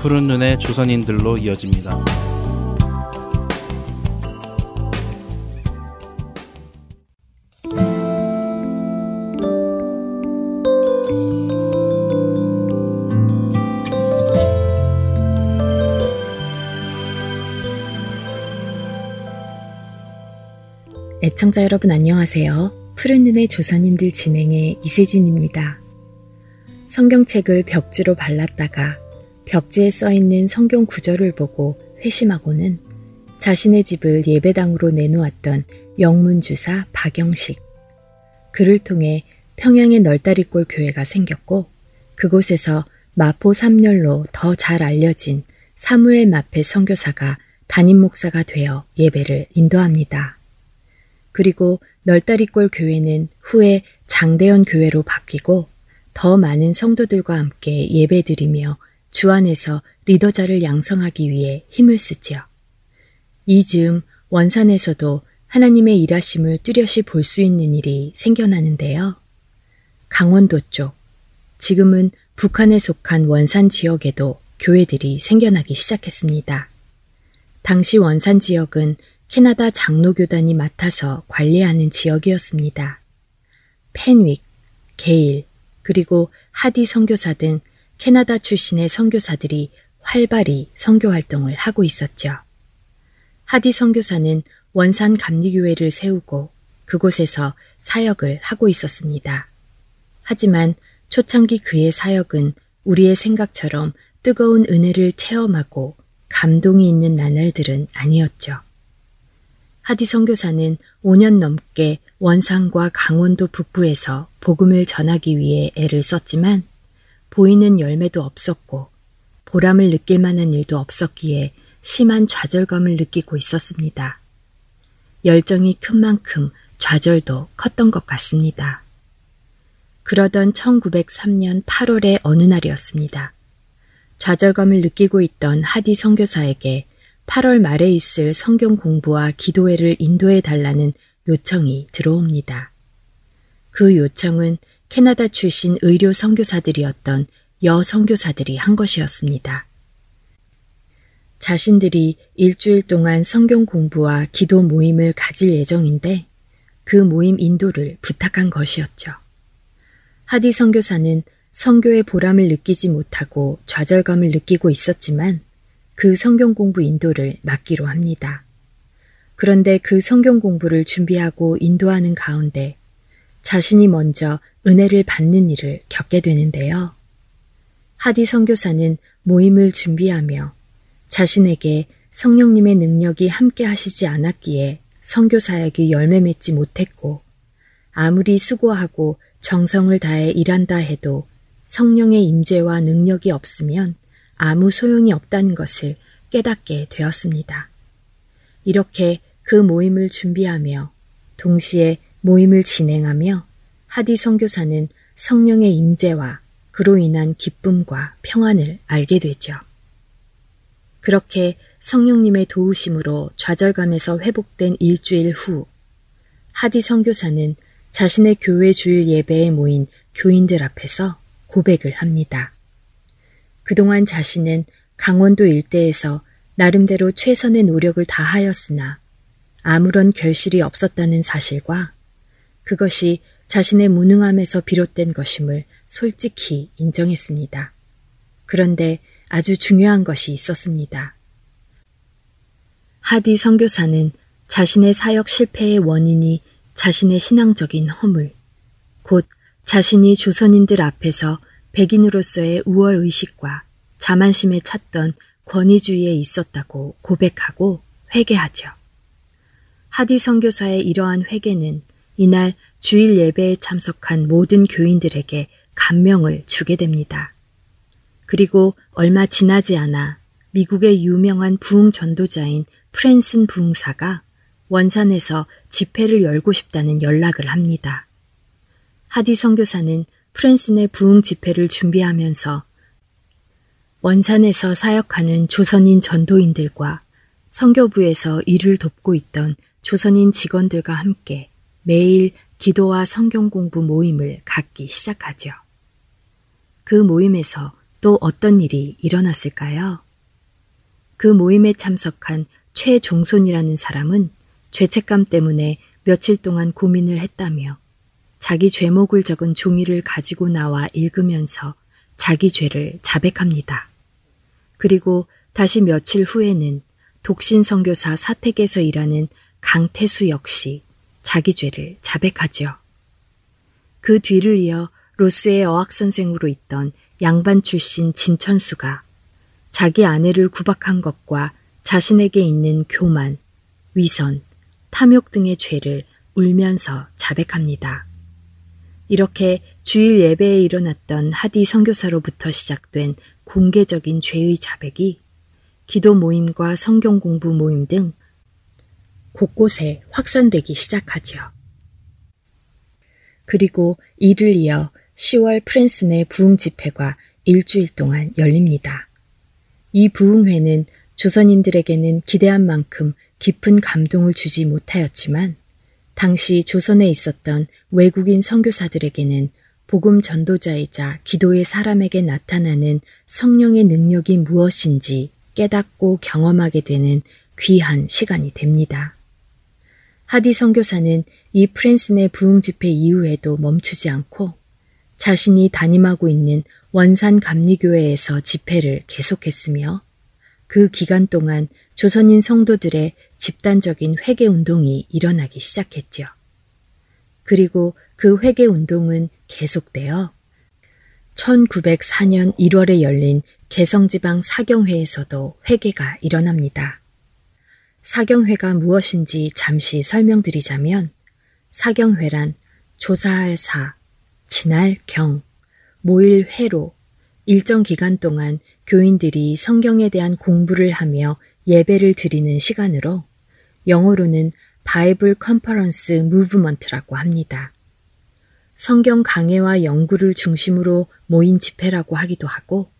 푸른 눈의 조선인들로 이어집니다. 애청자 여러분 안녕하세요. 푸른 눈의 조선인들 진행의 이세진입니다. 성경책을 벽지로 발랐다가 벽지에 써 있는 성경 구절을 보고 회심하고는 자신의 집을 예배당으로 내놓았던 영문주사 박영식. 그를 통해 평양의 널다리골 교회가 생겼고 그곳에서 마포 삼열로 더 잘 알려진 사무엘 마페 선교사가 담임 목사가 되어 예배를 인도합니다. 그리고 널다리골 교회는 후에 장대현 교회로 바뀌고 더 많은 성도들과 함께 예배드리며 주 안에서 리더자를 양성하기 위해 힘을 쓰지요. 이 즈음 원산에서도 하나님의 일하심을 뚜렷이 볼 수 있는 일이 생겨나는데요. 강원도 쪽, 지금은 북한에 속한 원산 지역에도 교회들이 생겨나기 시작했습니다. 당시 원산 지역은 캐나다 장로교단이 맡아서 관리하는 지역이었습니다. 펜윅, 게일, 그리고 하디 선교사 등 캐나다 출신의 선교사들이 활발히 선교 활동을 하고 있었죠. 하디 선교사는 원산 감리교회를 세우고 그곳에서 사역을 하고 있었습니다. 하지만 초창기 그의 사역은 우리의 생각처럼 뜨거운 은혜를 체험하고 감동이 있는 나날들은 아니었죠. 하디 선교사는 5년 넘게 원산과 강원도 북부에서 복음을 전하기 위해 애를 썼지만 보이는 열매도 없었고 보람을 느낄 만한 일도 없었기에 심한 좌절감을 느끼고 있었습니다. 열정이 큰 만큼 좌절도 컸던 것 같습니다. 그러던 1903년 8월의 어느 날이었습니다. 좌절감을 느끼고 있던 하디 선교사에게 8월 말에 있을 성경 공부와 기도회를 인도해 달라는 요청이 들어옵니다. 그 요청은 캐나다 출신 의료 선교사들이었던 여 선교사들이 한 것이었습니다. 자신들이 일주일 동안 성경 공부와 기도 모임을 가질 예정인데 그 모임 인도를 부탁한 것이었죠. 하디 선교사는 성교의 보람을 느끼지 못하고 좌절감을 느끼고 있었지만 그 성경 공부 인도를 맡기로 합니다. 그런데 그 성경 공부를 준비하고 인도하는 가운데 자신이 먼저 은혜를 받는 일을 겪게 되는데요. 하디 선교사는 모임을 준비하며 자신에게 성령님의 능력이 함께 하시지 않았기에 선교 사역이 열매 맺지 못했고 아무리 수고하고 정성을 다해 일한다 해도 성령의 임재와 능력이 없으면 아무 소용이 없다는 것을 깨닫게 되었습니다. 이렇게 그 모임을 준비하며 동시에 모임을 진행하며 하디 선교사는 성령의 임재와 그로 인한 기쁨과 평안을 알게 되죠. 그렇게 성령님의 도우심으로 좌절감에서 회복된 일주일 후 하디 선교사는 자신의 교회 주일 예배에 모인 교인들 앞에서 고백을 합니다. 그동안 자신은 강원도 일대에서 나름대로 최선의 노력을 다하였으나 아무런 결실이 없었다는 사실과 그것이 자신의 무능함에서 비롯된 것임을 솔직히 인정했습니다. 그런데 아주 중요한 것이 있었습니다. 하디 선교사는 자신의 사역 실패의 원인이 자신의 신앙적인 허물, 곧 자신이 조선인들 앞에서 백인으로서의 우월 의식과 자만심에 찼던 권위주의에 있었다고 고백하고 회개하죠. 하디 선교사의 이러한 회개는 이날 주일 예배에 참석한 모든 교인들에게 감명을 주게 됩니다. 그리고 얼마 지나지 않아 미국의 유명한 부흥 전도자인 프랜슨 부흥사가 원산에서 집회를 열고 싶다는 연락을 합니다. 하디 선교사는 프랜슨의 부흥 집회를 준비하면서 원산에서 사역하는 조선인 전도인들과 선교부에서 일을 돕고 있던 조선인 직원들과 함께 매일 기도와 성경 공부 모임을 갖기 시작하죠. 그 모임에서 또 어떤 일이 일어났을까요? 그 모임에 참석한 최종손이라는 사람은 죄책감 때문에 며칠 동안 고민을 했다며 자기 죄목을 적은 종이를 가지고 나와 읽으면서 자기 죄를 자백합니다. 그리고 다시 며칠 후에는 독신 선교사 사택에서 일하는 강태수 역시 자기 죄를 자백하지요. 그 뒤를 이어 로스의 어학선생으로 있던 양반 출신 진천수가 자기 아내를 구박한 것과 자신에게 있는 교만, 위선, 탐욕 등의 죄를 울면서 자백합니다. 이렇게 주일 예배에 일어났던 하디 선교사로부터 시작된 공개적인 죄의 자백이 기도 모임과 성경 공부 모임 등 곳곳에 확산되기 시작하죠. 그리고 이를 이어 10월 프랜슨의 부흥 집회가 일주일 동안 열립니다. 이 부흥회는 조선인들에게는 기대한 만큼 깊은 감동을 주지 못하였지만 당시 조선에 있었던 외국인 선교사들에게는 복음 전도자이자 기도의 사람에게 나타나는 성령의 능력이 무엇인지 깨닫고 경험하게 되는 귀한 시간이 됩니다. 하디 선교사는 이 프랜슨의 부흥 집회 이후에도 멈추지 않고 자신이 담임하고 있는 원산 감리교회에서 집회를 계속했으며 그 기간 동안 조선인 성도들의 집단적인 회개 운동이 일어나기 시작했죠. 그리고 그 회개 운동은 계속되어 1904년 1월에 열린 개성지방 사경회에서도 회개가 일어납니다. 사경회가 무엇인지 잠시 설명드리자면 사경회란 조사할 사, 지날 경, 모일 회로 일정 기간 동안 교인들이 성경에 대한 공부를 하며 예배를 드리는 시간으로 영어로는 바이블 컨퍼런스 무브먼트라고 합니다. 성경 강해와 연구를 중심으로 모인 집회라고 하기도 하고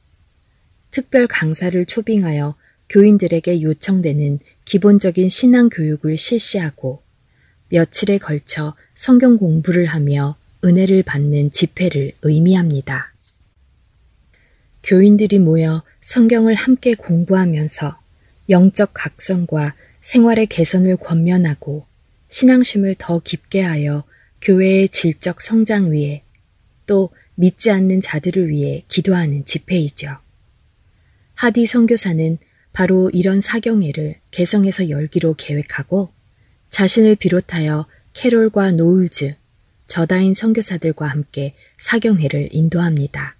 특별 강사를 초빙하여 교인들에게 요청되는 기본적인 신앙 교육을 실시하고 며칠에 걸쳐 성경 공부를 하며 은혜를 받는 집회를 의미합니다. 교인들이 모여 성경을 함께 공부하면서 영적 각성과 생활의 개선을 권면하고 신앙심을 더 깊게 하여 교회의 질적 성장 위에 또 믿지 않는 자들을 위해 기도하는 집회이죠. 하디 선교사는 바로 이런 사경회를 개성에서 열기로 계획하고 자신을 비롯하여 캐롤과 노울즈, 저다인 선교사들과 함께 사경회를 인도합니다.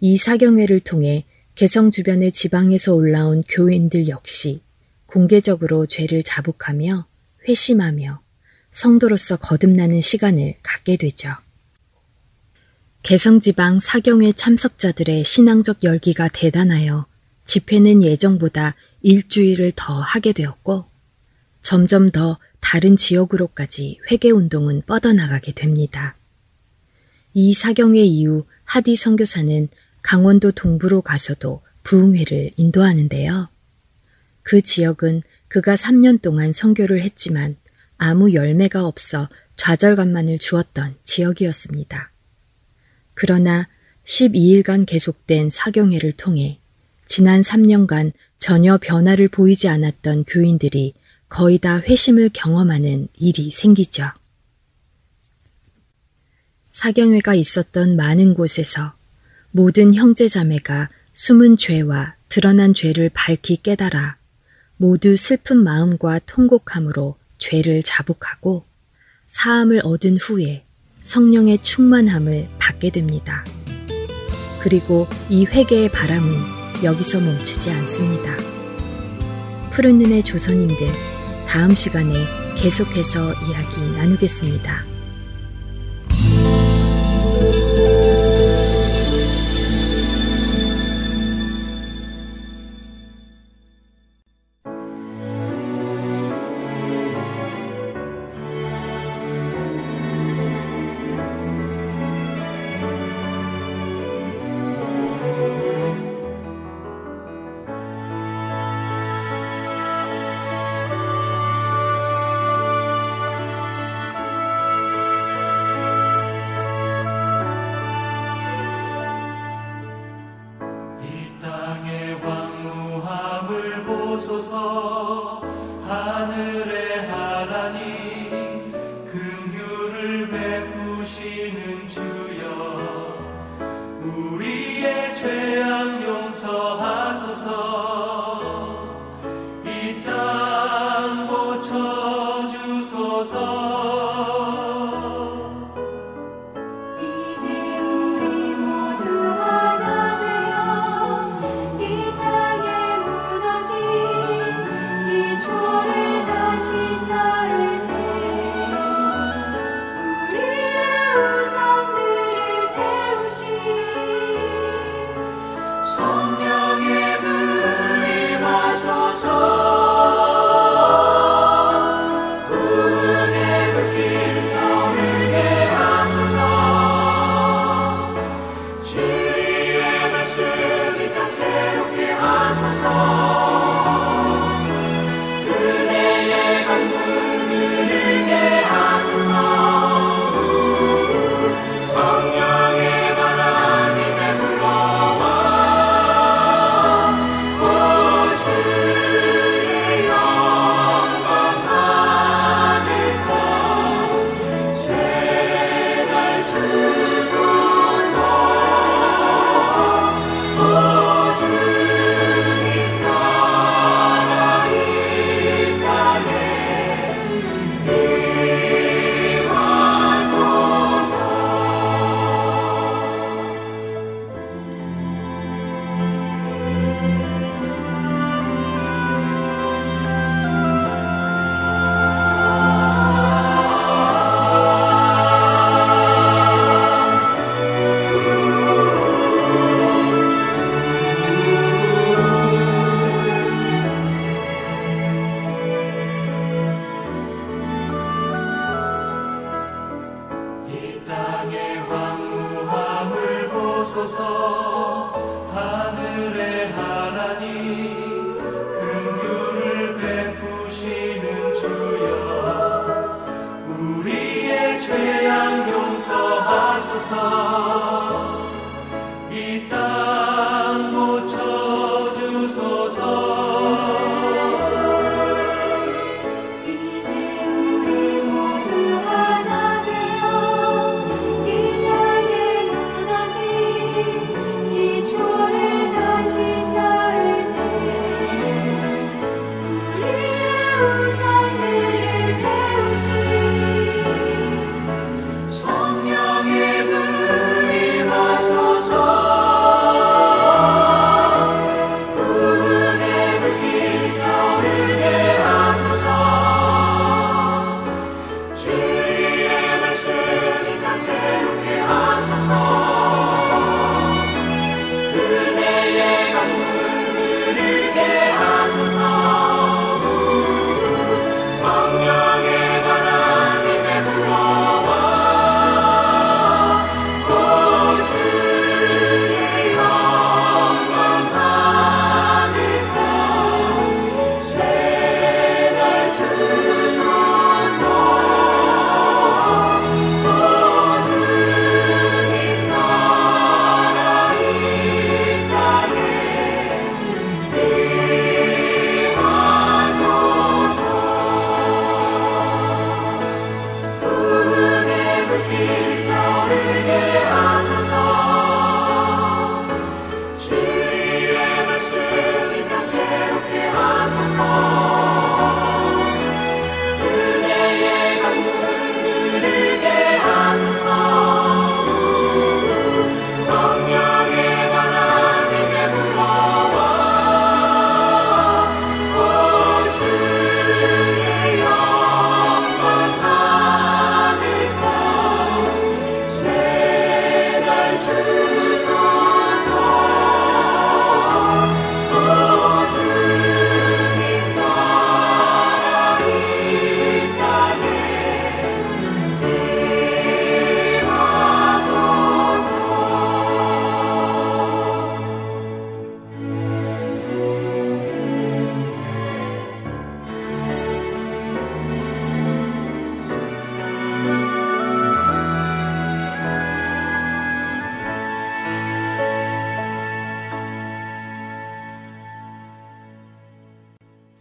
이 사경회를 통해 개성 주변의 지방에서 올라온 교인들 역시 공개적으로 죄를 자복하며 회심하며 성도로서 거듭나는 시간을 갖게 되죠. 개성지방 사경회 참석자들의 신앙적 열기가 대단하여 집회는 예정보다 일주일을 더 하게 되었고 점점 더 다른 지역으로까지 회개 운동은 뻗어나가게 됩니다. 이 사경회 이후 하디 선교사는 강원도 동부로 가서도 부흥회를 인도하는데요. 그 지역은 그가 3년 동안 선교를 했지만 아무 열매가 없어 좌절감만을 주었던 지역이었습니다. 그러나 12일간 계속된 사경회를 통해 지난 3년간 전혀 변화를 보이지 않았던 교인들이 거의 다 회심을 경험하는 일이 생기죠. 사경회가 있었던 많은 곳에서 모든 형제자매가 숨은 죄와 드러난 죄를 밝히 깨달아 모두 슬픈 마음과 통곡함으로 죄를 자복하고 사함을 얻은 후에 성령의 충만함을 받게 됩니다. 그리고 이 회개의 바람은 여기서 멈추지 않습니다. 푸른 눈의 조선인들 다음 시간에 계속해서 이야기 나누겠습니다.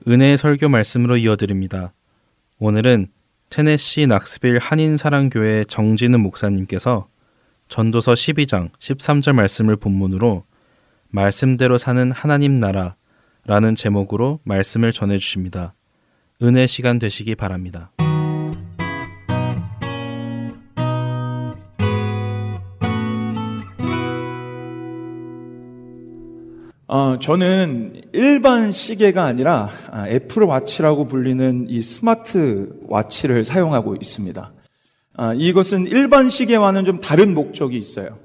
은혜의 설교 말씀으로 이어드립니다. 오늘은 테네시 낙스빌 한인사랑교회 정진은 목사님께서 전도서 12장 13절 말씀을 본문으로 말씀대로 사는 하나님 나라 라는 제목으로 말씀을 전해 주십니다. 은혜 시간 되시기 바랍니다. 어, 저는 일반 시계가 아니라 아, Apple Watch라고 불리는 이 smart watch를 사용하고 있습니다. 아, 이것은 일반 시계와는 좀 다른 목적이 있어요.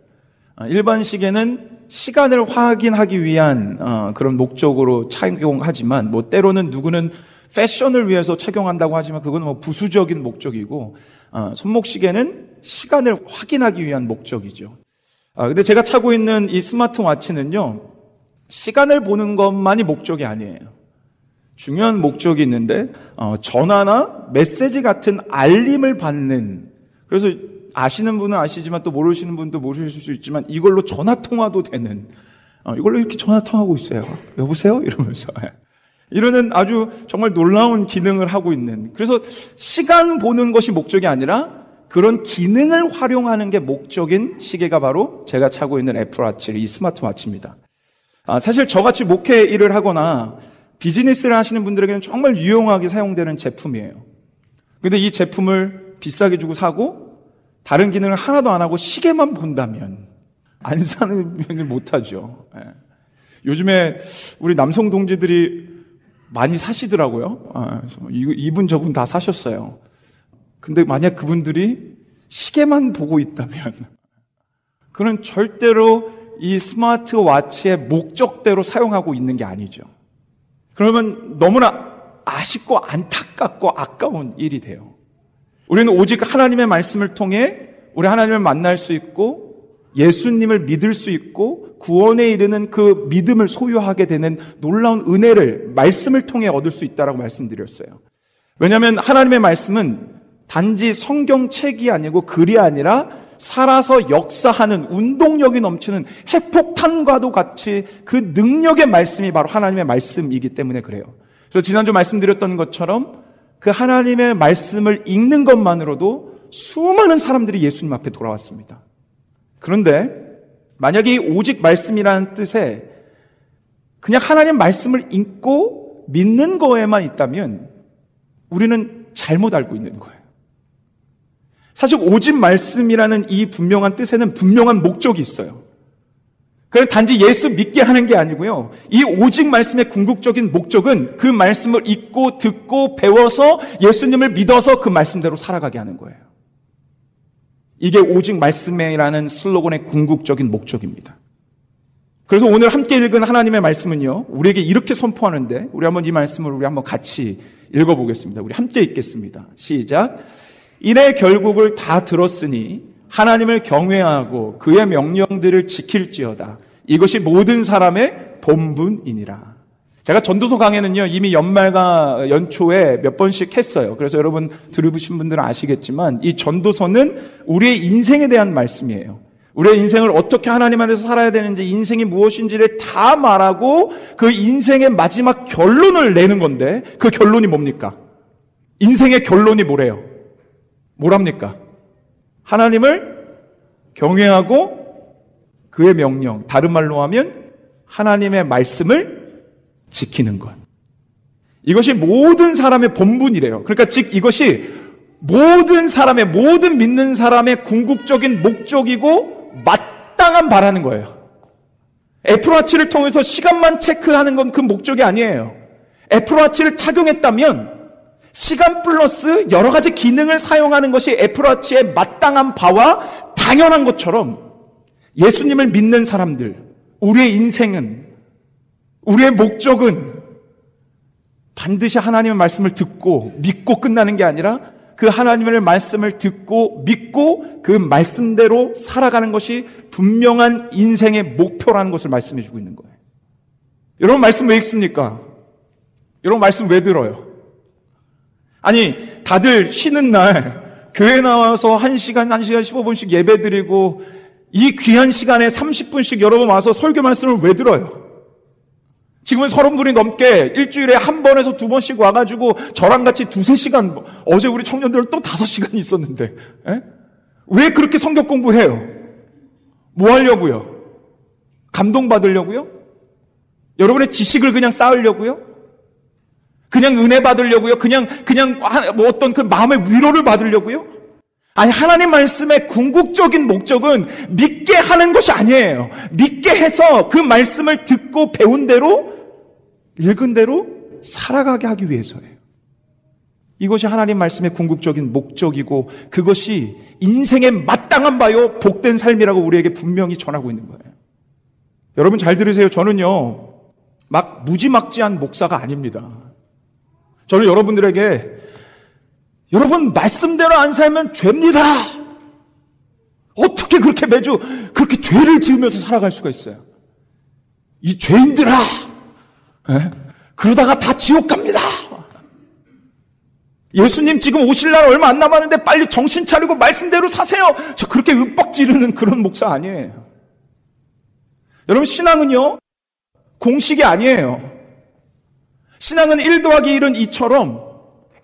어, 일반 시계는 시간을 확인하기 위한 어, 그런 목적으로 착용하지만 뭐 때로는 누구는 패션을 위해서 착용한다고 하지만 그건 뭐 부수적인 목적이고 어, 손목시계는 시간을 확인하기 위한 목적이죠. 아, 근데 제가 차고 있는 이 스마트워치는요, 시간을 보는 것만이 목적이 아니에요. 중요한 목적이 있는데, 어, 전화나 메시지 같은 알림을 받는, 그래서 아시는 분은 아시지만 또 모르시는 분도 모르실 수 있지만 이걸로 전화 통화도 되는, 어, 이걸로 이렇게 전화 통하고 있어요. 여보세요? 이러면서. 이러는 아주 정말 놀라운 기능을 하고 있는. 그래서 시간 보는 것이 목적이 아니라 그런 기능을 활용하는 게 목적인 시계가 바로 제가 차고 있는 애플워치, 이 스마트워치입니다. 아, 사실 저같이 목회 일을 하거나 비즈니스를 하시는 분들에게는 정말 유용하게 사용되는 제품이에요. 근데 이 제품을 비싸게 주고 사고 다른 기능을 하나도 안 하고 시계만 본다면 안 사는 을 못하죠. 예. 요즘에 우리 남성 동지들이 많이 사시더라고요. 아, 이분 저분 다 사셨어요. 근데 만약 그분들이 시계만 보고 있다면 그는 절대로 이 스마트워치의 목적대로 사용하고 있는 게 아니죠. 그러면 너무나 아쉽고 안타깝고 아까운 일이 돼요. 우리는 오직 하나님의 말씀을 통해 우리 하나님을 만날 수 있고 예수님을 믿을 수 있고 구원에 이르는 그 믿음을 소유하게 되는 놀라운 은혜를 말씀을 통해 얻을 수 있다라고 말씀드렸어요. 왜냐하면 하나님의 말씀은 단지 성경책이 아니고 글이 아니라 살아서 역사하는 운동력이 넘치는 핵폭탄과도 같이 그 능력의 말씀이 바로 하나님의 말씀이기 때문에 그래요. 그래서 지난주 말씀드렸던 것처럼 그 하나님의 말씀을 읽는 것만으로도 수많은 사람들이 예수님 앞에 돌아왔습니다. 그런데 만약에 오직 말씀이라는 뜻에 그냥 하나님 말씀을 읽고 믿는 거에만 있다면 우리는 잘못 알고 있는 거예요. 사실 오직 말씀이라는 이 분명한 뜻에는 분명한 목적이 있어요. 그냥 단지 예수 믿게 하는 게 아니고요. 이 오직 말씀의 궁극적인 목적은 그 말씀을 읽고 듣고 배워서 예수님을 믿어서 그 말씀대로 살아가게 하는 거예요. 이게 오직 말씀이라는 슬로건의 궁극적인 목적입니다. 그래서 오늘 함께 읽은 하나님의 말씀은요, 우리에게 이렇게 선포하는데, 우리 한번 이 말씀을 우리 한번 같이 읽어보겠습니다. 우리 함께 읽겠습니다. 시작. 이내 결국을 다 들었으니 하나님을 경외하고 그의 명령들을 지킬지어다. 이것이 모든 사람의 본분이니라. 제가 전도서 강의는요, 이미 연말과 연초에 몇 번씩 했어요. 그래서 여러분 들으신 분들은 아시겠지만, 이 전도서는 우리의 인생에 대한 말씀이에요. 우리의 인생을 어떻게 하나님 안에서 살아야 되는지, 인생이 무엇인지를 다 말하고, 그 인생의 마지막 결론을 내는 건데, 그 결론이 뭡니까? 인생의 결론이 뭐래요? 뭐랍니까? 하나님을 경외하고, 그의 명령, 다른 말로 하면, 하나님의 말씀을 지키는 것. 이것이 모든 사람의 본분이래요. 그러니까 즉 이것이 모든 사람의 모든 믿는 사람의 궁극적인 목적이고 마땅한 바라는 거예요. 애플워치를 통해서 시간만 체크하는 건 그 목적이 아니에요. 애플워치를 착용했다면 시간 플러스 여러 가지 기능을 사용하는 것이 애플워치의 마땅한 바와 당연한 것처럼 예수님을 믿는 사람들, 우리의 인생은 우리의 목적은 반드시 하나님의 말씀을 듣고 믿고 끝나는 게 아니라 그 하나님의 말씀을 듣고 믿고 그 말씀대로 살아가는 것이 분명한 인생의 목표라는 것을 말씀해 주고 있는 거예요. 여러분 말씀 왜 읽습니까? 여러분 말씀 왜 들어요? 아니, 다들 쉬는 날 교회 나와서 1시간, 1시간 15분씩 예배 드리고 이 귀한 시간에 30분씩 여러분 와서 설교 말씀을 왜 들어요? 지금은 서른 분이 넘게 일주일에 한 번에서 두 번씩 와가지고 저랑 같이 두세 시간, 어제 우리 청년들은 또 다섯 시간이 있었는데, 에? 예? 왜 그렇게 성격 공부해요? 뭐 하려고요? 감동받으려고요? 여러분의 지식을 그냥 쌓으려고요? 그냥 은혜 받으려고요? 그냥, 그냥 뭐 어떤 그 마음의 위로를 받으려고요? 아니, 하나님 말씀의 궁극적인 목적은 믿게 하는 것이 아니에요. 믿게 해서 그 말씀을 듣고 배운 대로, 읽은 대로 살아가게 하기 위해서예요. 이것이 하나님 말씀의 궁극적인 목적이고 그것이 인생의 마땅한 바요 복된 삶이라고 우리에게 분명히 전하고 있는 거예요. 여러분 잘 들으세요. 저는요. 막 무지막지한 목사가 아닙니다. 저는 여러분들에게 여러분 말씀대로 안 살면 죄입니다. 어떻게 그렇게 매주 그렇게 죄를 지으면서 살아갈 수가 있어요? 이 죄인들아, 에? 그러다가 다 지옥 갑니다. 예수님 지금 오실 날 얼마 안 남았는데 빨리 정신 차리고 말씀대로 사세요. 저 그렇게 윽박 지르는 그런 목사 아니에요. 여러분 신앙은요 공식이 아니에요. 신앙은 1 더하기 1은 2처럼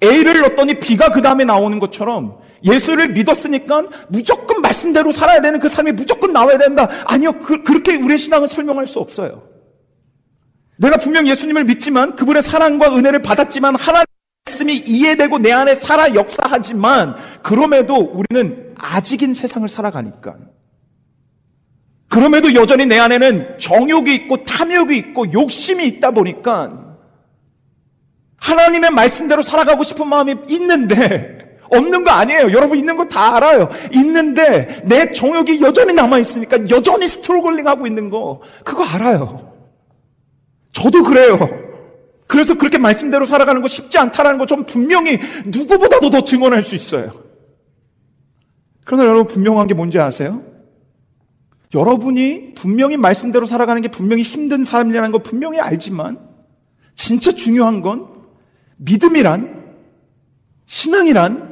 A를 넣었더니 B가 그 다음에 나오는 것처럼 예수를 믿었으니까 무조건 말씀대로 살아야 되는 그 삶이 무조건 나와야 된다. 아니요. 그, 렇게 우리의 신앙을 설명할 수 없어요. 내가 분명 예수님을 믿지만 그분의 사랑과 은혜를 받았지만 하나님 말씀이 이해되고 내 안에 살아 역사하지만 그럼에도 우리는 아직인 세상을 살아가니까 그럼에도 여전히 내 안에는 정욕이 있고 탐욕이 있고 욕심이 있다 보니까 하나님의 말씀대로 살아가고 싶은 마음이 있는데 없는 거 아니에요. 여러분 있는 거 다 알아요. 있는데 내 정욕이 여전히 남아 있으니까 여전히 스트로글링 하고 있는 거 그거 알아요. 저도 그래요. 그래서 그렇게 말씀대로 살아가는 거 쉽지 않다라는 거 좀 분명히 누구보다도 더 증언할 수 있어요. 그러나 여러분 분명한 게 뭔지 아세요? 여러분이 분명히 말씀대로 살아가는 게 분명히 힘든 삶이라는 거 분명히 알지만 진짜 중요한 건 믿음이란 신앙이란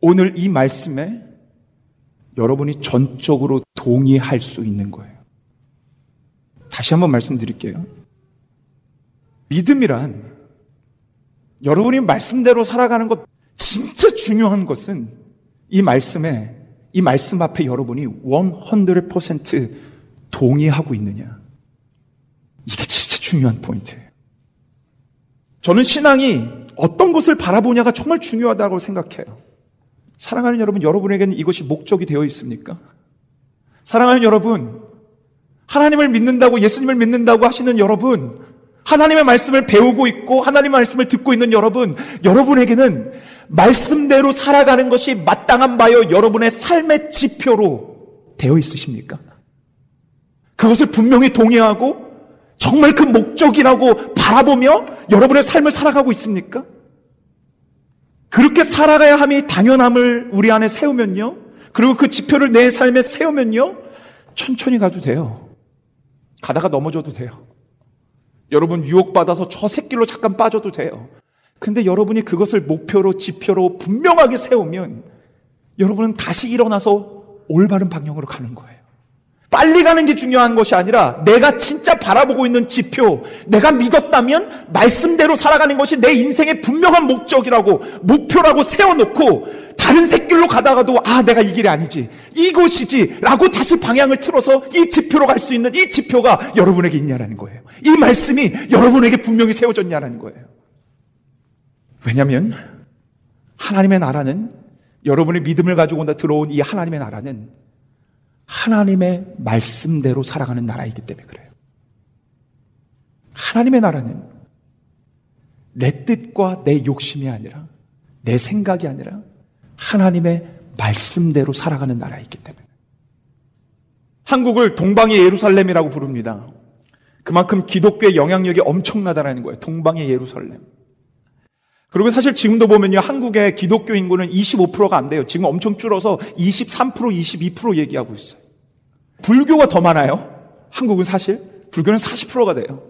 오늘 이 말씀에 여러분이 전적으로 동의할 수 있는 거예요. 다시 한번 말씀드릴게요. 믿음이란 여러분이 말씀대로 살아가는 것 진짜 중요한 것은 이 말씀에 이 말씀 앞에 여러분이 100% 동의하고 있느냐. 이게 진짜 중요한 포인트예요. 저는 신앙이 어떤 것을 바라보냐가 정말 중요하다고 생각해요. 사랑하는 여러분, 여러분에게는 이것이 목적이 되어 있습니까? 사랑하는 여러분, 하나님을 믿는다고, 예수님을 믿는다고 하시는 여러분, 하나님의 말씀을 배우고 있고 하나님의 말씀을 듣고 있는 여러분, 여러분에게는 말씀대로 살아가는 것이 마땅한 바요 여러분의 삶의 지표로 되어 있으십니까? 그것을 분명히 동의하고 정말 그 목적이라고 바라보며 여러분의 삶을 살아가고 있습니까? 그렇게 살아가야 함이 당연함을 우리 안에 세우면요. 그리고 그 지표를 내 삶에 세우면요. 천천히 가도 돼요. 가다가 넘어져도 돼요. 여러분 유혹받아서 저 새길로 잠깐 빠져도 돼요. 근데 여러분이 그것을 목표로 지표로 분명하게 세우면 여러분은 다시 일어나서 올바른 방향으로 가는 거예요. 빨리 가는 게 중요한 것이 아니라 내가 진짜 바라보고 있는 지표, 내가 믿었다면 말씀대로 살아가는 것이 내 인생의 분명한 목적이라고 목표라고 세워놓고 다른 새길로 가다가도 아 내가 이 길이 아니지 이곳이지라고 다시 방향을 틀어서 이 지표로 갈 수 있는 이 지표가 여러분에게 있냐라는 거예요. 이 말씀이 여러분에게 분명히 세워졌냐라는 거예요. 왜냐하면 하나님의 나라는 여러분의 믿음을 가지고 들어온 이 하나님의 나라는 하나님의 말씀대로 살아가는 나라이기 때문에 그래요. 하나님의 나라는 내 뜻과 내 욕심이 아니라 내 생각이 아니라 하나님의 말씀대로 살아가는 나라이기 때문에. 한국을 동방의 예루살렘이라고 부릅니다. 그만큼 기독교의 영향력이 엄청나다라는 거예요. 동방의 예루살렘. 그리고 사실 지금도 보면요, 한국의 기독교 인구는 25%가 안 돼요. 지금 엄청 줄어서 23%, 22% 얘기하고 있어요. 불교가 더 많아요. 한국은 사실. 불교는 40%가 돼요.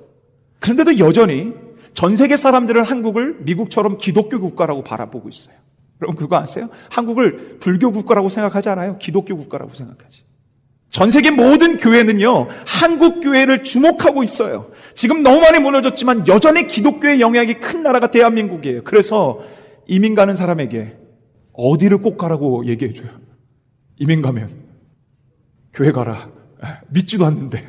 그런데도 여전히 전 세계 사람들은 한국을 미국처럼 기독교 국가라고 바라보고 있어요. 여러분 그거 아세요? 한국을 불교 국가라고 생각하지 않아요? 기독교 국가라고 생각하지. 전 세계 모든 교회는요, 한국 교회를 주목하고 있어요. 지금 너무 많이 무너졌지만 여전히 기독교의 영향이 큰 나라가 대한민국이에요. 그래서 이민 가는 사람에게 어디를 꼭 가라고 얘기해줘요. 이민 가면 교회 가라. 믿지도 않는데.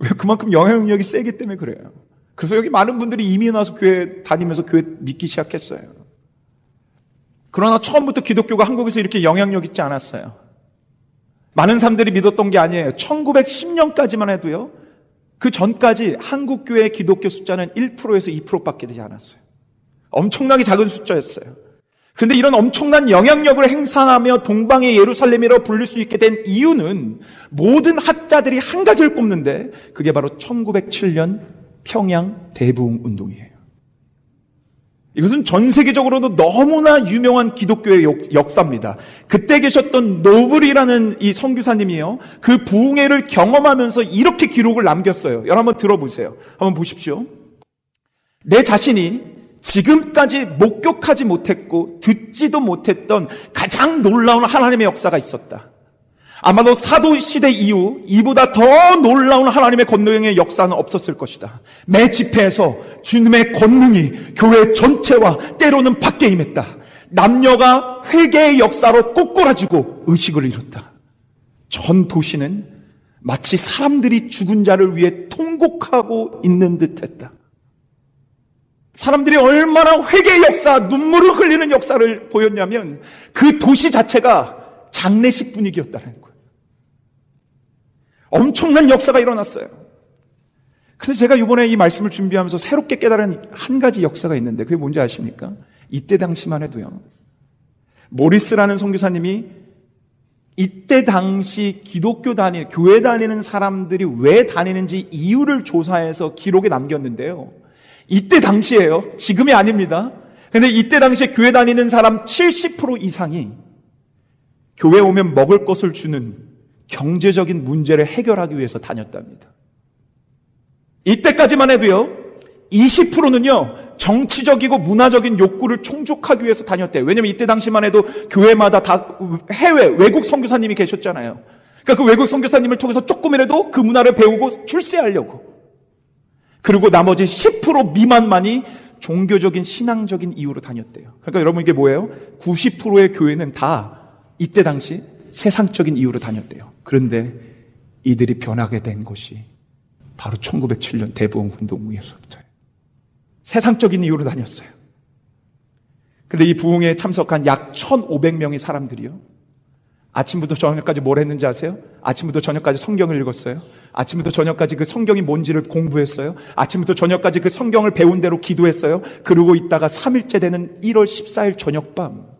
왜 그만큼 영향력이 세기 때문에 그래요. 그래서 여기 많은 분들이 이민 와서 교회 다니면서 교회 믿기 시작했어요. 그러나 처음부터 기독교가 한국에서 이렇게 영향력 있지 않았어요. 많은 사람들이 믿었던 게 아니에요. 1910년까지만 해도요. 그 전까지 한국 교회 기독교 숫자는 1%에서 2%밖에 되지 않았어요. 엄청나게 작은 숫자였어요. 그런데 이런 엄청난 영향력을 행사하며 동방의 예루살렘이라고 불릴 수 있게 된 이유는 모든 학자들이 한 가지를 꼽는데 그게 바로 1907년 평양 대부흥 운동이에요. 이것은 전 세계적으로도 너무나 유명한 기독교의 역, 사입니다 그때 계셨던 노블이라는 이 선교사님이요. 그 부흥회를 경험하면서 이렇게 기록을 남겼어요. 여러분 한번 들어보세요. 한번 보십시오. 내 자신이 지금까지 목격하지 못했고 듣지도 못했던 가장 놀라운 하나님의 역사가 있었다. 아마도 사도 시대 이후 이보다 더 놀라운 하나님의 권능의 역사는 없었을 것이다. 매 집회에서 주님의 권능이 교회 전체와 때로는 밖에 임했다. 남녀가 회개의 역사로 꼬꾸라지고 의식을 잃었다. 전 도시는 마치 사람들이 죽은 자를 위해 통곡하고 있는 듯 했다. 사람들이 얼마나 회개의 역사, 눈물을 흘리는 역사를 보였냐면 그 도시 자체가 장례식 분위기였다는 거예요. 엄청난 역사가 일어났어요. 그래서 제가 이번에 이 말씀을 준비하면서 새롭게 깨달은 한 가지 역사가 있는데 그게 뭔지 아십니까? 이때 당시만 해도요. 모리스라는 선교사님이 이때 당시 기독교 다니 교회 다니는 사람들이 왜 다니는지 이유를 조사해서 기록에 남겼는데요. 이때 당시에요. 지금이 아닙니다. 근데 이때 당시에 교회 다니는 사람 70% 이상이 교회 오면 먹을 것을 주는 경제적인 문제를 해결하기 위해서 다녔답니다. 이때까지만 해도요, 20%는요, 정치적이고 문화적인 욕구를 충족하기 위해서 다녔대요. 왜냐면 이때 당시만 해도 교회마다 다 해외, 외국 선교사님이 계셨잖아요. 그러니까 그 외국 선교사님을 통해서 조금이라도 그 문화를 배우고 출세하려고. 그리고 나머지 10% 미만만이 종교적인 신앙적인 이유로 다녔대요. 그러니까 여러분 이게 뭐예요? 90%의 교회는 다 이때 당시 세상적인 이유로 다녔대요. 그런데 이들이 변하게 된 것이 바로 1907년 대부흥 운동 후에서부터예요. 세상적인 이유로 다녔어요. 근데 이 부흥에 참석한 약 1,500명의 사람들이요. 아침부터 저녁까지 뭘 했는지 아세요? 아침부터 저녁까지 성경을 읽었어요. 아침부터 저녁까지 그 성경이 뭔지를 공부했어요. 아침부터 저녁까지 그 성경을 배운 대로 기도했어요. 그러고 있다가 3일째 되는 1월 14일 저녁 밤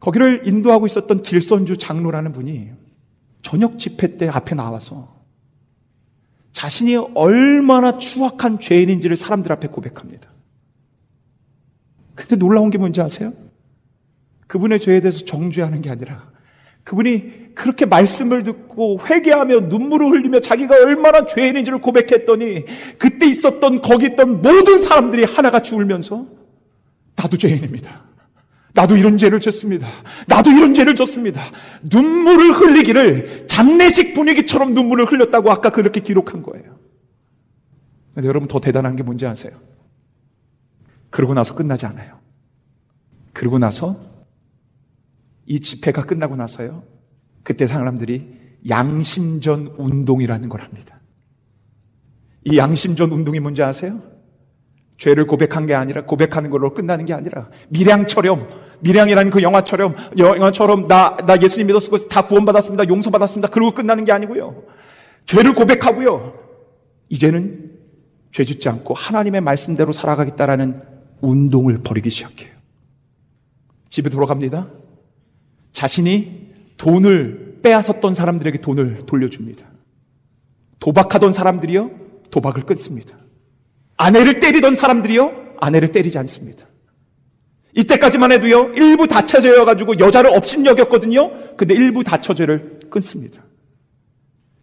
거기를 인도하고 있었던 길선주 장로라는 분이 저녁 집회 때 앞에 나와서 자신이 얼마나 추악한 죄인인지를 사람들 앞에 고백합니다. 근데 놀라운 게 뭔지 아세요? 그분의 죄에 대해서 정죄하는 게 아니라 그분이 그렇게 말씀을 듣고 회개하며 눈물을 흘리며 자기가 얼마나 죄인인지를 고백했더니 그때 있었던 거기 있던 모든 사람들이 하나같이 울면서 나도 죄인입니다. 나도 이런 죄를 졌습니다. 나도 이런 죄를 졌습니다. 눈물을 흘리기를 장례식 분위기처럼 눈물을 흘렸다고 아까 그렇게 기록한 거예요. 근데 여러분 더 대단한 게 뭔지 아세요? 그러고 나서 끝나지 않아요. 그러고 나서 이 집회가 끝나고 나서요. 그때 사람들이 양심전 운동이라는 걸 합니다. 이 양심전 운동이 뭔지 아세요? 죄를 고백한 게 아니라 고백하는 걸로 끝나는 게 아니라 미량처럼 미량이라는 그 영화처럼 영화처럼 나 나 예수님 믿었고 다 구원받았습니다. 용서받았습니다. 그러고 끝나는 게 아니고요. 죄를 고백하고요. 이제는 죄 짓지 않고 하나님의 말씀대로 살아가겠다라는 운동을 벌이기 시작해요. 집에 돌아갑니다. 자신이 돈을 빼앗았던 사람들에게 돈을 돌려줍니다. 도박하던 사람들이요, 도박을 끊습니다. 아내를 때리던 사람들이요, 아내를 때리지 않습니다. 이때까지만 해도요, 일부 다처제여가지고 여자를 업신여겼거든요. 근데 일부 다처제를 끊습니다.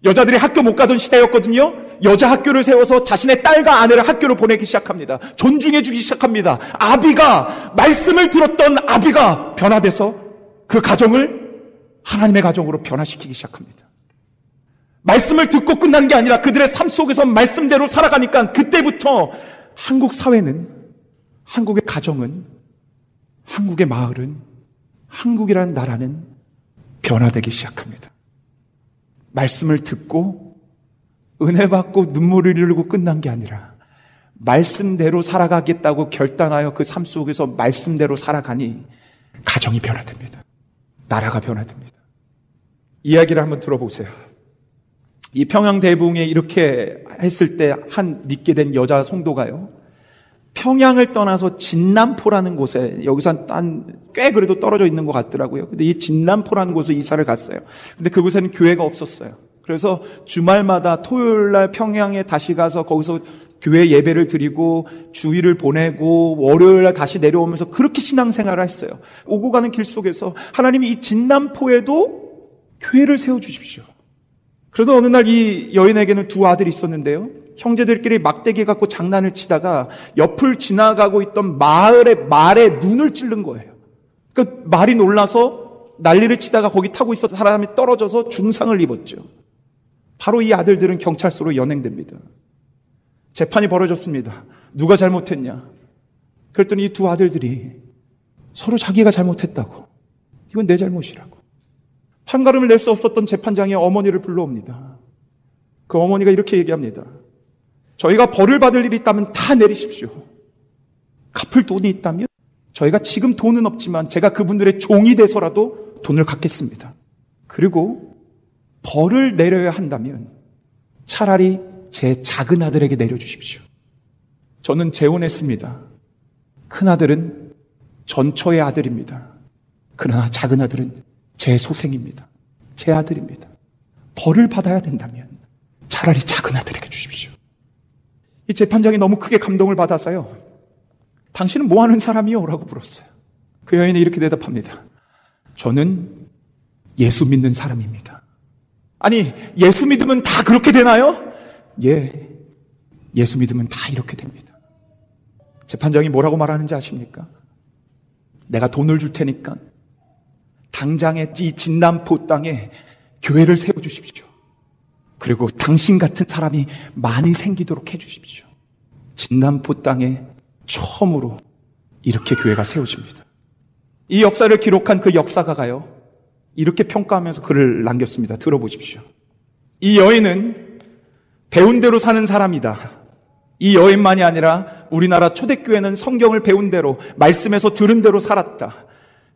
여자들이 학교 못 가던 시대였거든요. 여자 학교를 세워서 자신의 딸과 아내를 학교로 보내기 시작합니다. 존중해주기 시작합니다. 아비가, 말씀을 들었던 아비가 변화돼서 그 가정을 하나님의 가정으로 변화시키기 시작합니다. 말씀을 듣고 끝난 게 아니라 그들의 삶 속에서 말씀대로 살아가니까 그때부터 한국 사회는, 한국의 가정은 한국의 마을은 한국이라는 나라는 변화되기 시작합니다. 말씀을 듣고 은혜 받고 눈물을 흘리고 끝난 게 아니라 말씀대로 살아가겠다고 결단하여 그 삶 속에서 말씀대로 살아가니 가정이 변화됩니다. 나라가 변화됩니다. 이야기를 한번 들어보세요. 이 평양 대붕에 이렇게 했을 때 한 믿게 된 여자 성도가요. 평양을 떠나서 진남포라는 곳에 여기서 한꽤 그래도 떨어져 있는 것 같더라고요. 근데 이 진남포라는 곳에 이사를 갔어요. 근데 그곳에는 교회가 없었어요. 그래서 주말마다 토요일 날 평양에 다시 가서 거기서 교회 예배를 드리고 주일을 보내고 월요일 날 다시 내려오면서 그렇게 신앙생활을 했어요. 오고 가는 길 속에서 하나님이 이 진남포에도 교회를 세워 주십시오. 그래도 어느 날 이 여인에게는 두 아들이 있었는데요. 형제들끼리 막대기 갖고 장난을 치다가 옆을 지나가고 있던 마을의 말에 눈을 찌른 거예요. 그 말이 놀라서 난리를 치다가 거기 타고 있었던 사람이 떨어져서 중상을 입었죠. 바로 이 아들들은 경찰서로 연행됩니다. 재판이 벌어졌습니다. 누가 잘못했냐? 그랬더니 이 두 아들들이 서로 자기가 잘못했다고. 이건 내 잘못이라고. 판가름을 낼 수 없었던 재판장이 어머니를 불러옵니다. 그 어머니가 이렇게 얘기합니다. 저희가 벌을 받을 일이 있다면 다 내리십시오. 갚을 돈이 있다면 저희가 지금 돈은 없지만 제가 그분들의 종이 돼서라도 돈을 갚겠습니다. 그리고 벌을 내려야 한다면 차라리 제 작은 아들에게 내려주십시오. 저는 재혼했습니다. 큰 아들은 전처의 아들입니다. 그러나 작은 아들은 제 소생입니다. 제 아들입니다. 벌을 받아야 된다면 차라리 작은 아들에게 주십시오. 이 재판장이 너무 크게 감동을 받아서요. 당신은 뭐 하는 사람이요? 라고 물었어요. 그 여인이 이렇게 대답합니다. 저는 예수 믿는 사람입니다. 아니, 예수 믿으면 다 그렇게 되나요? 예. 예수 믿으면 다 이렇게 됩니다. 재판장이 뭐라고 말하는지 아십니까? 내가 돈을 줄 테니까 당장에 이 진남포 땅에 교회를 세워 주십시오. 그리고 당신 같은 사람이 많이 생기도록 해주십시오. 진남포 땅에 처음으로 이렇게 교회가 세워집니다. 이 역사를 기록한 그 역사가가요. 이렇게 평가하면서 글을 남겼습니다. 들어보십시오. 이 여인은 배운 대로 사는 사람이다. 이 여인만이 아니라 우리나라 초대교회는 성경을 배운 대로 말씀에서 들은 대로 살았다.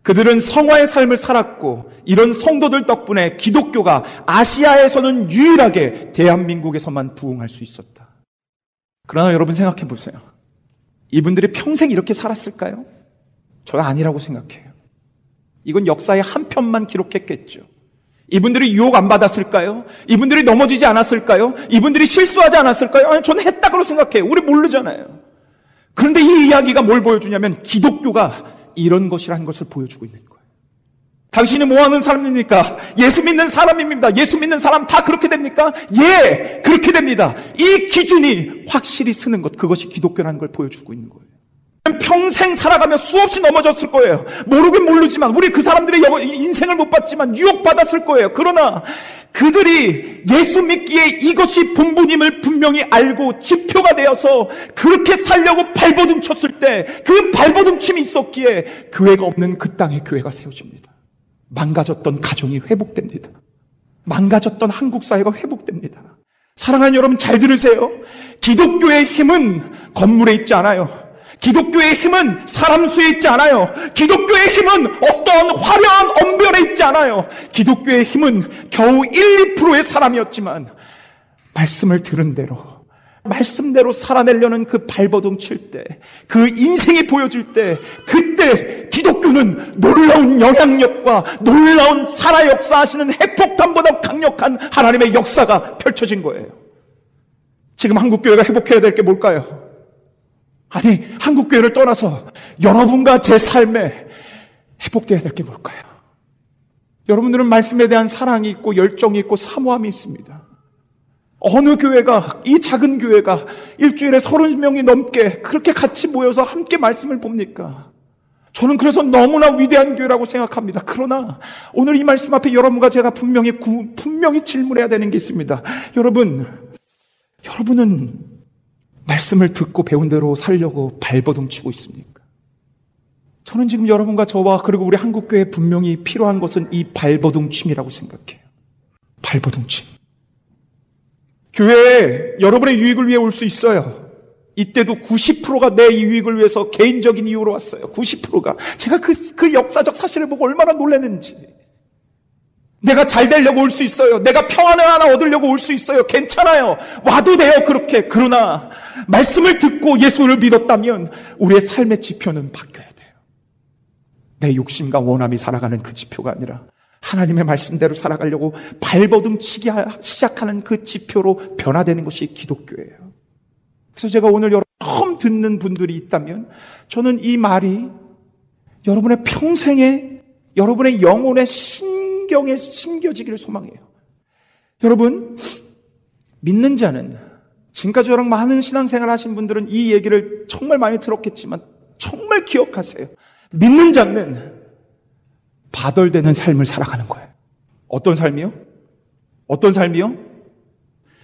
그들은 성화의 삶을 살았고 이런 성도들 덕분에 기독교가 아시아에서는 유일하게 대한민국에서만 부흥할 수 있었다. 그러나 여러분 생각해 보세요. 이분들이 평생 이렇게 살았을까요? 저는 아니라고 생각해요. 이건 역사의 한 편만 기록했겠죠. 이분들이 유혹 안 받았을까요? 이분들이 넘어지지 않았을까요? 이분들이 실수하지 않았을까요? 아니, 저는 했다고 생각해요. 우리 모르잖아요. 그런데 이 이야기가 뭘 보여주냐면 기독교가 이런 것이라는 것을 보여주고 있는 거예요. 당신이 뭐 하는 사람입니까? 예수 믿는 사람입니다. 예수 믿는 사람 다 그렇게 됩니까? 예, 그렇게 됩니다. 이 기준이 확실히 쓰는 것, 그것이 기독교라는 걸 보여주고 있는 거예요. 평생 살아가며 수없이 넘어졌을 거예요. 모르긴 모르지만 우리 그 사람들의 인생을 못 봤지만 유혹받았을 거예요. 그러나 그들이 예수 믿기에 이것이 본분임을 분명히 알고 지표가 되어서 그렇게 살려고 발버둥 쳤을 때 그 발버둥 침이 있었기에 교회가 없는 그 땅에 교회가 세워집니다. 망가졌던 가정이 회복됩니다. 망가졌던 한국 사회가 회복됩니다. 사랑하는 여러분 잘 들으세요. 기독교의 힘은 건물에 있지 않아요. 기독교의 힘은 사람 수에 있지 않아요. 기독교의 힘은 어떤 화려한 언변에 있지 않아요. 기독교의 힘은 겨우 1, 2%의 사람이었지만 말씀을 들은 대로 말씀대로 살아내려는 그 발버둥 칠 때, 그 인생이 보여질 때, 그때 기독교는 놀라운 영향력과 놀라운 살아 역사하시는 핵폭탄보다 강력한 하나님의 역사가 펼쳐진 거예요. 지금 한국교회가 회복해야 될 게 뭘까요? 아니, 한국교회를 떠나서 여러분과 제 삶에 회복되어야 될 게 뭘까요? 여러분들은 말씀에 대한 사랑이 있고 열정이 있고 사모함이 있습니다. 어느 교회가, 이 작은 교회가 일주일에 서른 명이 넘게 그렇게 같이 모여서 함께 말씀을 봅니까? 저는 그래서 너무나 위대한 교회라고 생각합니다. 그러나 오늘 이 말씀 앞에 여러분과 제가 분명히, 분명히 질문해야 되는 게 있습니다. 여러분, 여러분은 말씀을 듣고 배운 대로 살려고 발버둥 치고 있습니까? 저는 지금 여러분과 저와 그리고 우리 한국교회 분명히 필요한 것은 이 발버둥 침이라고 생각해요. 발버둥 침. 교회에 여러분의 유익을 위해 올 수 있어요. 이때도 90%가 내 유익을 위해서 개인적인 이유로 왔어요. 90%가. 제가 그, 그 역사적 사실을 보고 얼마나 놀랐는지. 내가 잘 되려고 올 수 있어요. 내가 평안을 하나 얻으려고 올 수 있어요. 괜찮아요. 와도 돼요. 그렇게. 그러나 말씀을 듣고 예수를 믿었다면 우리의 삶의 지표는 바뀌어야 돼요. 내 욕심과 원함이 살아가는 그 지표가 아니라 하나님의 말씀대로 살아가려고 발버둥 치기 시작하는 그 지표로 변화되는 것이 기독교예요. 그래서 제가 오늘 여러분 처음 듣는 분들이 있다면 저는 이 말이 여러분의 평생에 여러분의 영혼의 신 경에 심겨지기를 소망해요. 여러분 믿는 자는 지금까지 저랑 많은 신앙생활 하신 분들은 이 얘기를 정말 많이 들었겠지만 정말 기억하세요. 믿는 자는 바덜되는 삶을 살아가는 거예요. 어떤 삶이요? 어떤 삶이요?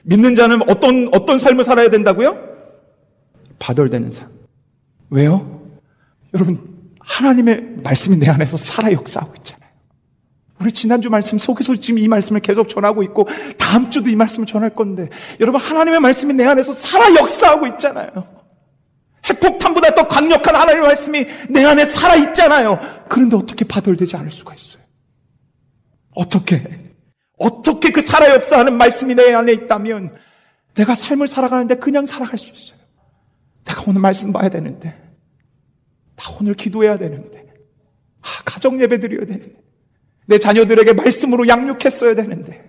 믿는 자는 어떤, 어떤 삶을 살아야 된다고요? 바덜되는 삶. 왜요? 여러분, 하나님의 말씀이 내 안에서 살아 역사하고 있잖아요. 우리 지난주 말씀 속에서 지금 이 말씀을 계속 전하고 있고, 다음 주도 이 말씀을 전할 건데, 여러분, 하나님의 말씀이 내 안에서 살아 역사하고 있잖아요. 핵폭탄보다 더 강력한 하나님의 말씀이 내 안에 살아 있잖아요. 그런데 어떻게 바돌되지 않을 수가 있어요? 어떻게? 어떻게 그 살아 역사하는 말씀이 내 안에 있다면 내가 삶을 살아가는데 그냥 살아갈 수 있어요. 내가 오늘 말씀 봐야 되는데, 나 오늘 기도해야 되는데, 아, 가정 예배 드려야 되는데, 내 자녀들에게 말씀으로 양육했어야 되는데,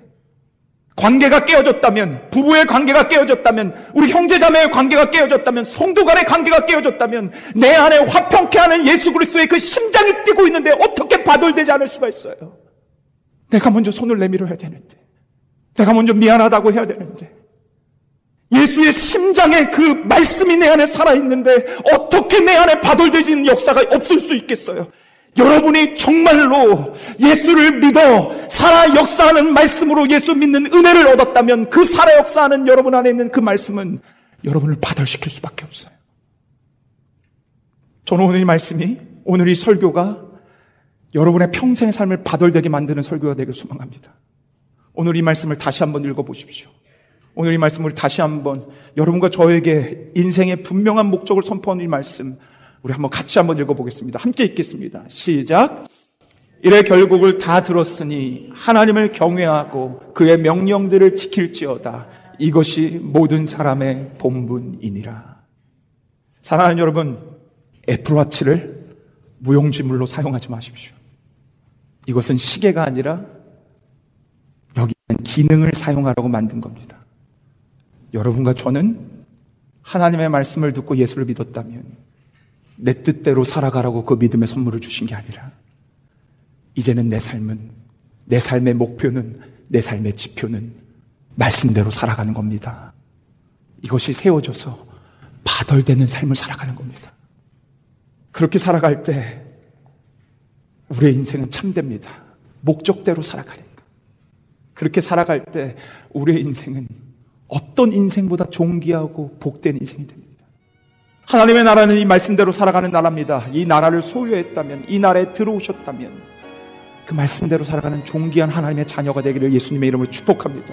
관계가 깨어졌다면, 부부의 관계가 깨어졌다면, 우리 형제자매의 관계가 깨어졌다면, 성도 간의 관계가 깨어졌다면, 내 안에 화평케 하는 예수 그리스도의 그 심장이 뛰고 있는데 어떻게 바돌되지 않을 수가 있어요? 내가 먼저 손을 내밀어야 되는데, 내가 먼저 미안하다고 해야 되는데, 예수의 심장에 그 말씀이 내 안에 살아있는데, 어떻게 내 안에 바돌되지는 역사가 없을 수 있겠어요? 여러분이 정말로 예수를 믿어 살아 역사하는 말씀으로 예수 믿는 은혜를 얻었다면 그 살아 역사하는 여러분 안에 있는 그 말씀은 여러분을 바달시킬 수밖에 없어요. 저는 오늘 이 말씀이 오늘 이 설교가 여러분의 평생의 삶을 바돌되게 만드는 설교가 되길 소망합니다. 오늘 이 말씀을 다시 한번 읽어보십시오. 오늘 이 말씀을 다시 한번 여러분과 저에게 인생의 분명한 목적을 선포하는 이 말씀 우리 한번 같이 한번 읽어보겠습니다. 함께 읽겠습니다. 시작. 이래 결국을 다 들었으니 하나님을 경외하고 그의 명령들을 지킬지어다. 이것이 모든 사람의 본분이니라. 사랑하는 여러분, 애플워치를 무용지물로 사용하지 마십시오. 이것은 시계가 아니라 여기는 기능을 사용하라고 만든 겁니다. 여러분과 저는 하나님의 말씀을 듣고 예수를 믿었다면 내 뜻대로 살아가라고 그 믿음의 선물을 주신 게 아니라 이제는 내 삶은 내 삶의 목표는 내 삶의 지표는 말씀대로 살아가는 겁니다. 이것이 세워져서 바덜되는 삶을 살아가는 겁니다. 그렇게 살아갈 때 우리의 인생은 참됩니다. 목적대로 살아가니까. 그렇게 살아갈 때 우리의 인생은 어떤 인생보다 존귀하고 복된 인생이 됩니다. 하나님의 나라는 이 말씀대로 살아가는 나라입니다. 이 나라를 소유했다면, 이 나라에 들어오셨다면, 그 말씀대로 살아가는 존귀한 하나님의 자녀가 되기를 예수님의 이름으로 축복합니다.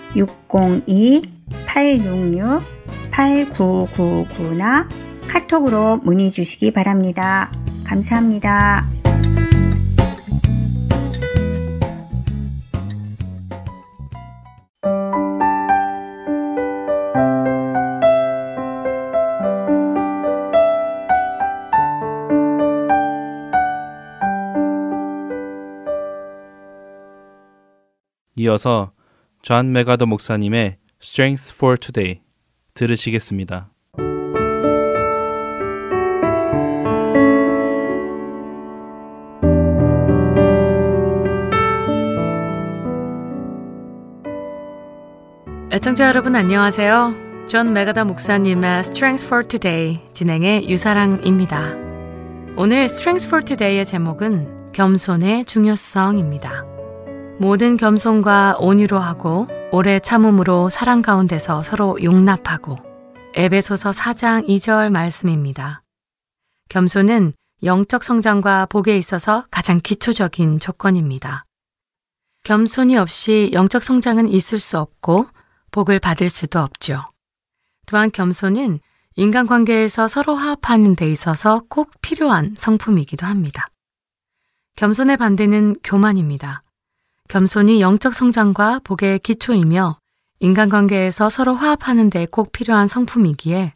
602-866-8999나 카톡으로 문의 주시기 바랍니다. 감사합니다. 존 맥아더 목사님의 Strength for Today 들으시겠습니다. 애청자 여러분 안녕하세요. 존 맥아더 목사님의 Strength for Today 진행의 유사랑입니다. 오늘 Strength for Today의 제목은 겸손의 중요성입니다. 모든 겸손과 온유로 하고 오래 참음으로 사랑 가운데서 서로 용납하고 에베소서 4장 2절 말씀입니다. 겸손은 영적 성장과 복에 있어서 가장 기초적인 조건입니다. 겸손이 없이 영적 성장은 있을 수 없고 복을 받을 수도 없죠. 또한 겸손은 인간관계에서 서로 화합하는 데 있어서 꼭 필요한 성품이기도 합니다. 겸손의 반대는 교만입니다. 겸손이 영적 성장과 복의 기초이며 인간관계에서 서로 화합하는 데 꼭 필요한 성품이기에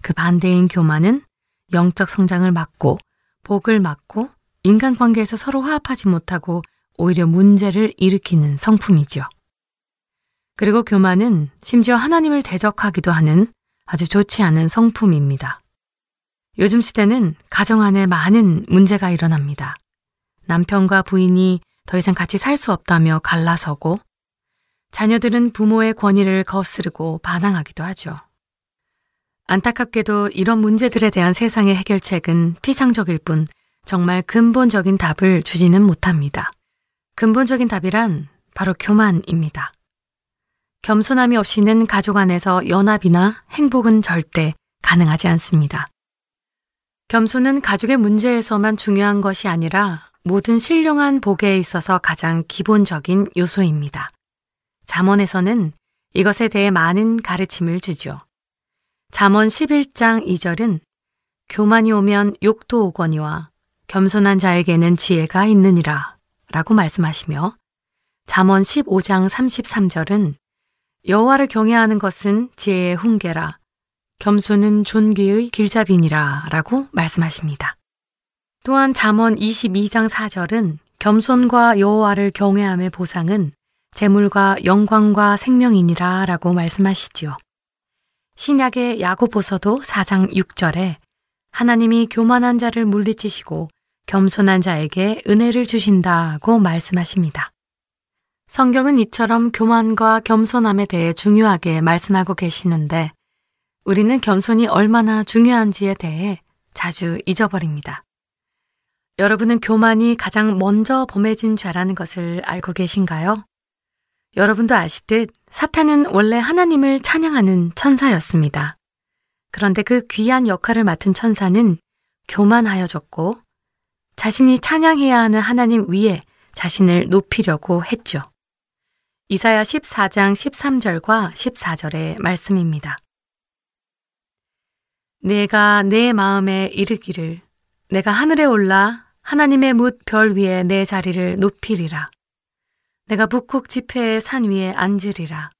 그 반대인 교만은 영적 성장을 막고 복을 막고 인간관계에서 서로 화합하지 못하고 오히려 문제를 일으키는 성품이죠. 그리고 교만은 심지어 하나님을 대적하기도 하는 아주 좋지 않은 성품입니다. 요즘 시대는 가정 안에 많은 문제가 일어납니다. 남편과 부인이 더 이상 같이 살 수 없다며 갈라서고 자녀들은 부모의 권위를 거스르고 반항하기도 하죠. 안타깝게도 이런 문제들에 대한 세상의 해결책은 피상적일 뿐 정말 근본적인 답을 주지는 못합니다. 근본적인 답이란 바로 교만입니다. 겸손함이 없이는 가족 안에서 연합이나 행복은 절대 가능하지 않습니다. 겸손은 가족의 문제에서만 중요한 것이 아니라 모든 신령한 복에 있어서 가장 기본적인 요소입니다. 잠언에서는 이것에 대해 많은 가르침을 주죠. 잠언 11장 2절은 교만이 오면 욕도 오거니와 겸손한 자에게는 지혜가 있느니라 라고 말씀하시며 잠언 15장 33절은 여호와를 경외하는 것은 지혜의 훈계라 겸손은 존귀의 길잡이니라 라고 말씀하십니다. 또한 잠언 22장 4절은 겸손과 여호와를 경외함의 보상은 재물과 영광과 생명이니라 라고 말씀하시지요. 신약의 야고보서도 4장 6절에 하나님이 교만한 자를 물리치시고 겸손한 자에게 은혜를 주신다고 말씀하십니다. 성경은 이처럼 교만과 겸손함에 대해 중요하게 말씀하고 계시는데 우리는 겸손이 얼마나 중요한지에 대해 자주 잊어버립니다. 여러분은 교만이 가장 먼저 범해진 죄라는 것을 알고 계신가요? 여러분도 아시듯 사탄은 원래 하나님을 찬양하는 천사였습니다. 그런데 그 귀한 역할을 맡은 천사는 교만하여졌고 자신이 찬양해야 하는 하나님 위에 자신을 높이려고 했죠. 이사야 14장 13절과 14절의 말씀입니다. 내가 내 마음에 이르기를 내가 하늘에 올라 하나님의 뭇 별 위에 내 자리를 높이리라. 내가 북극 지폐의 산 위에 앉으리라.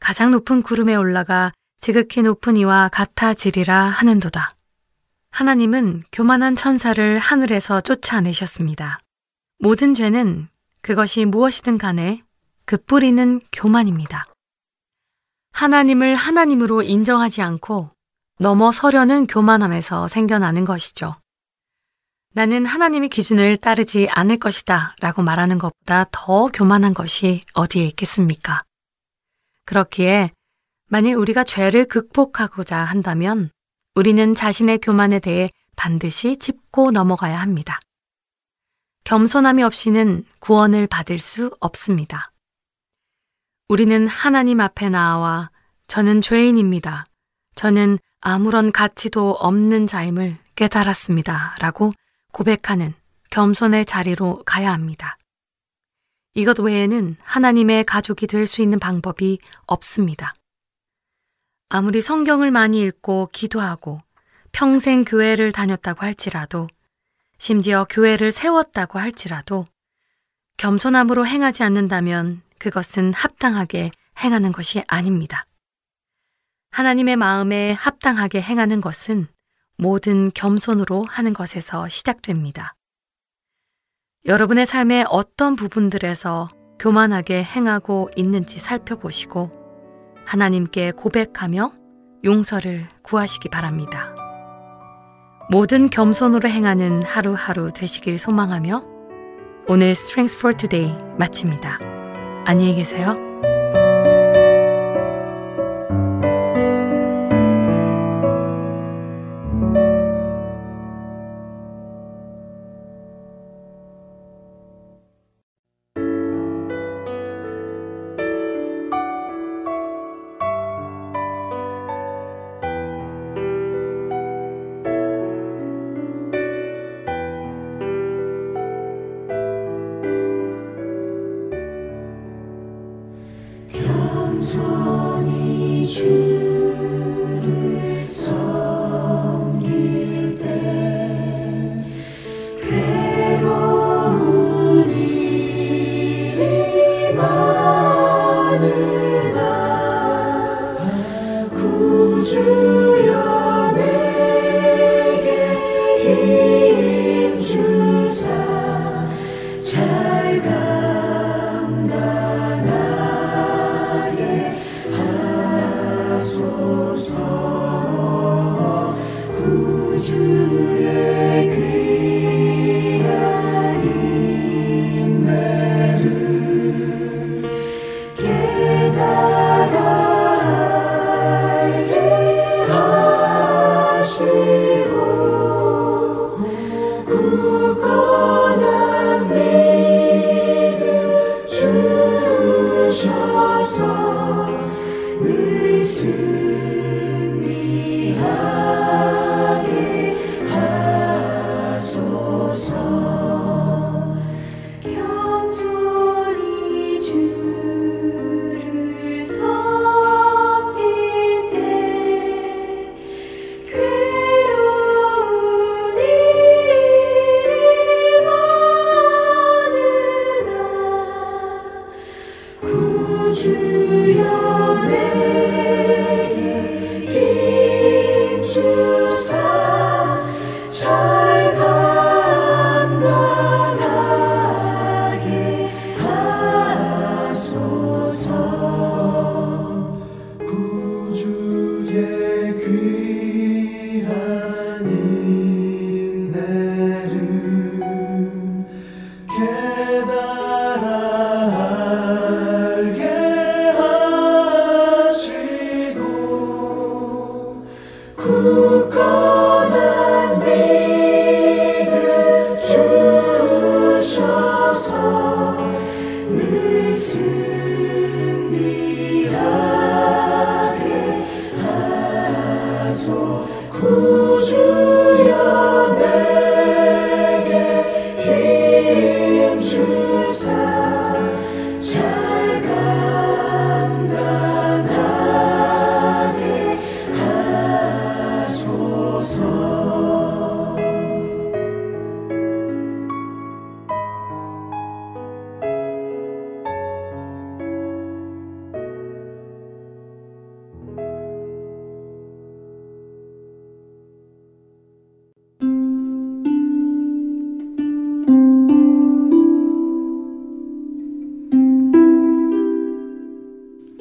가장 높은 구름에 올라가 지극히 높은 이와 같아지리라 하는도다. 하나님은 교만한 천사를 하늘에서 쫓아내셨습니다. 모든 죄는 그것이 무엇이든 간에 그 뿌리는 교만입니다. 하나님을 하나님으로 인정하지 않고 넘어서려는 교만함에서 생겨나는 것이죠. 나는 하나님의 기준을 따르지 않을 것이다 라고 말하는 것보다 더 교만한 것이 어디에 있겠습니까? 그렇기에 만일 우리가 죄를 극복하고자 한다면 우리는 자신의 교만에 대해 반드시 짚고 넘어가야 합니다. 겸손함이 없이는 구원을 받을 수 없습니다. 우리는 하나님 앞에 나와 저는 죄인입니다. 저는 아무런 가치도 없는 자임을 깨달았습니다. 라고 고백하는 겸손의 자리로 가야 합니다. 이것 외에는 하나님의 가족이 될 수 있는 방법이 없습니다. 아무리 성경을 많이 읽고 기도하고 평생 교회를 다녔다고 할지라도 심지어 교회를 세웠다고 할지라도 겸손함으로 행하지 않는다면 그것은 합당하게 행하는 것이 아닙니다. 하나님의 마음에 합당하게 행하는 것은 모든 겸손으로 하는 것에서 시작됩니다. 여러분의 삶의 어떤 부분들에서 교만하게 행하고 있는지 살펴보시고 하나님께 고백하며 용서를 구하시기 바랍니다. 모든 겸손으로 행하는 하루하루 되시길 소망하며 오늘 Strengths for Today 마칩니다. 안녕히 계세요.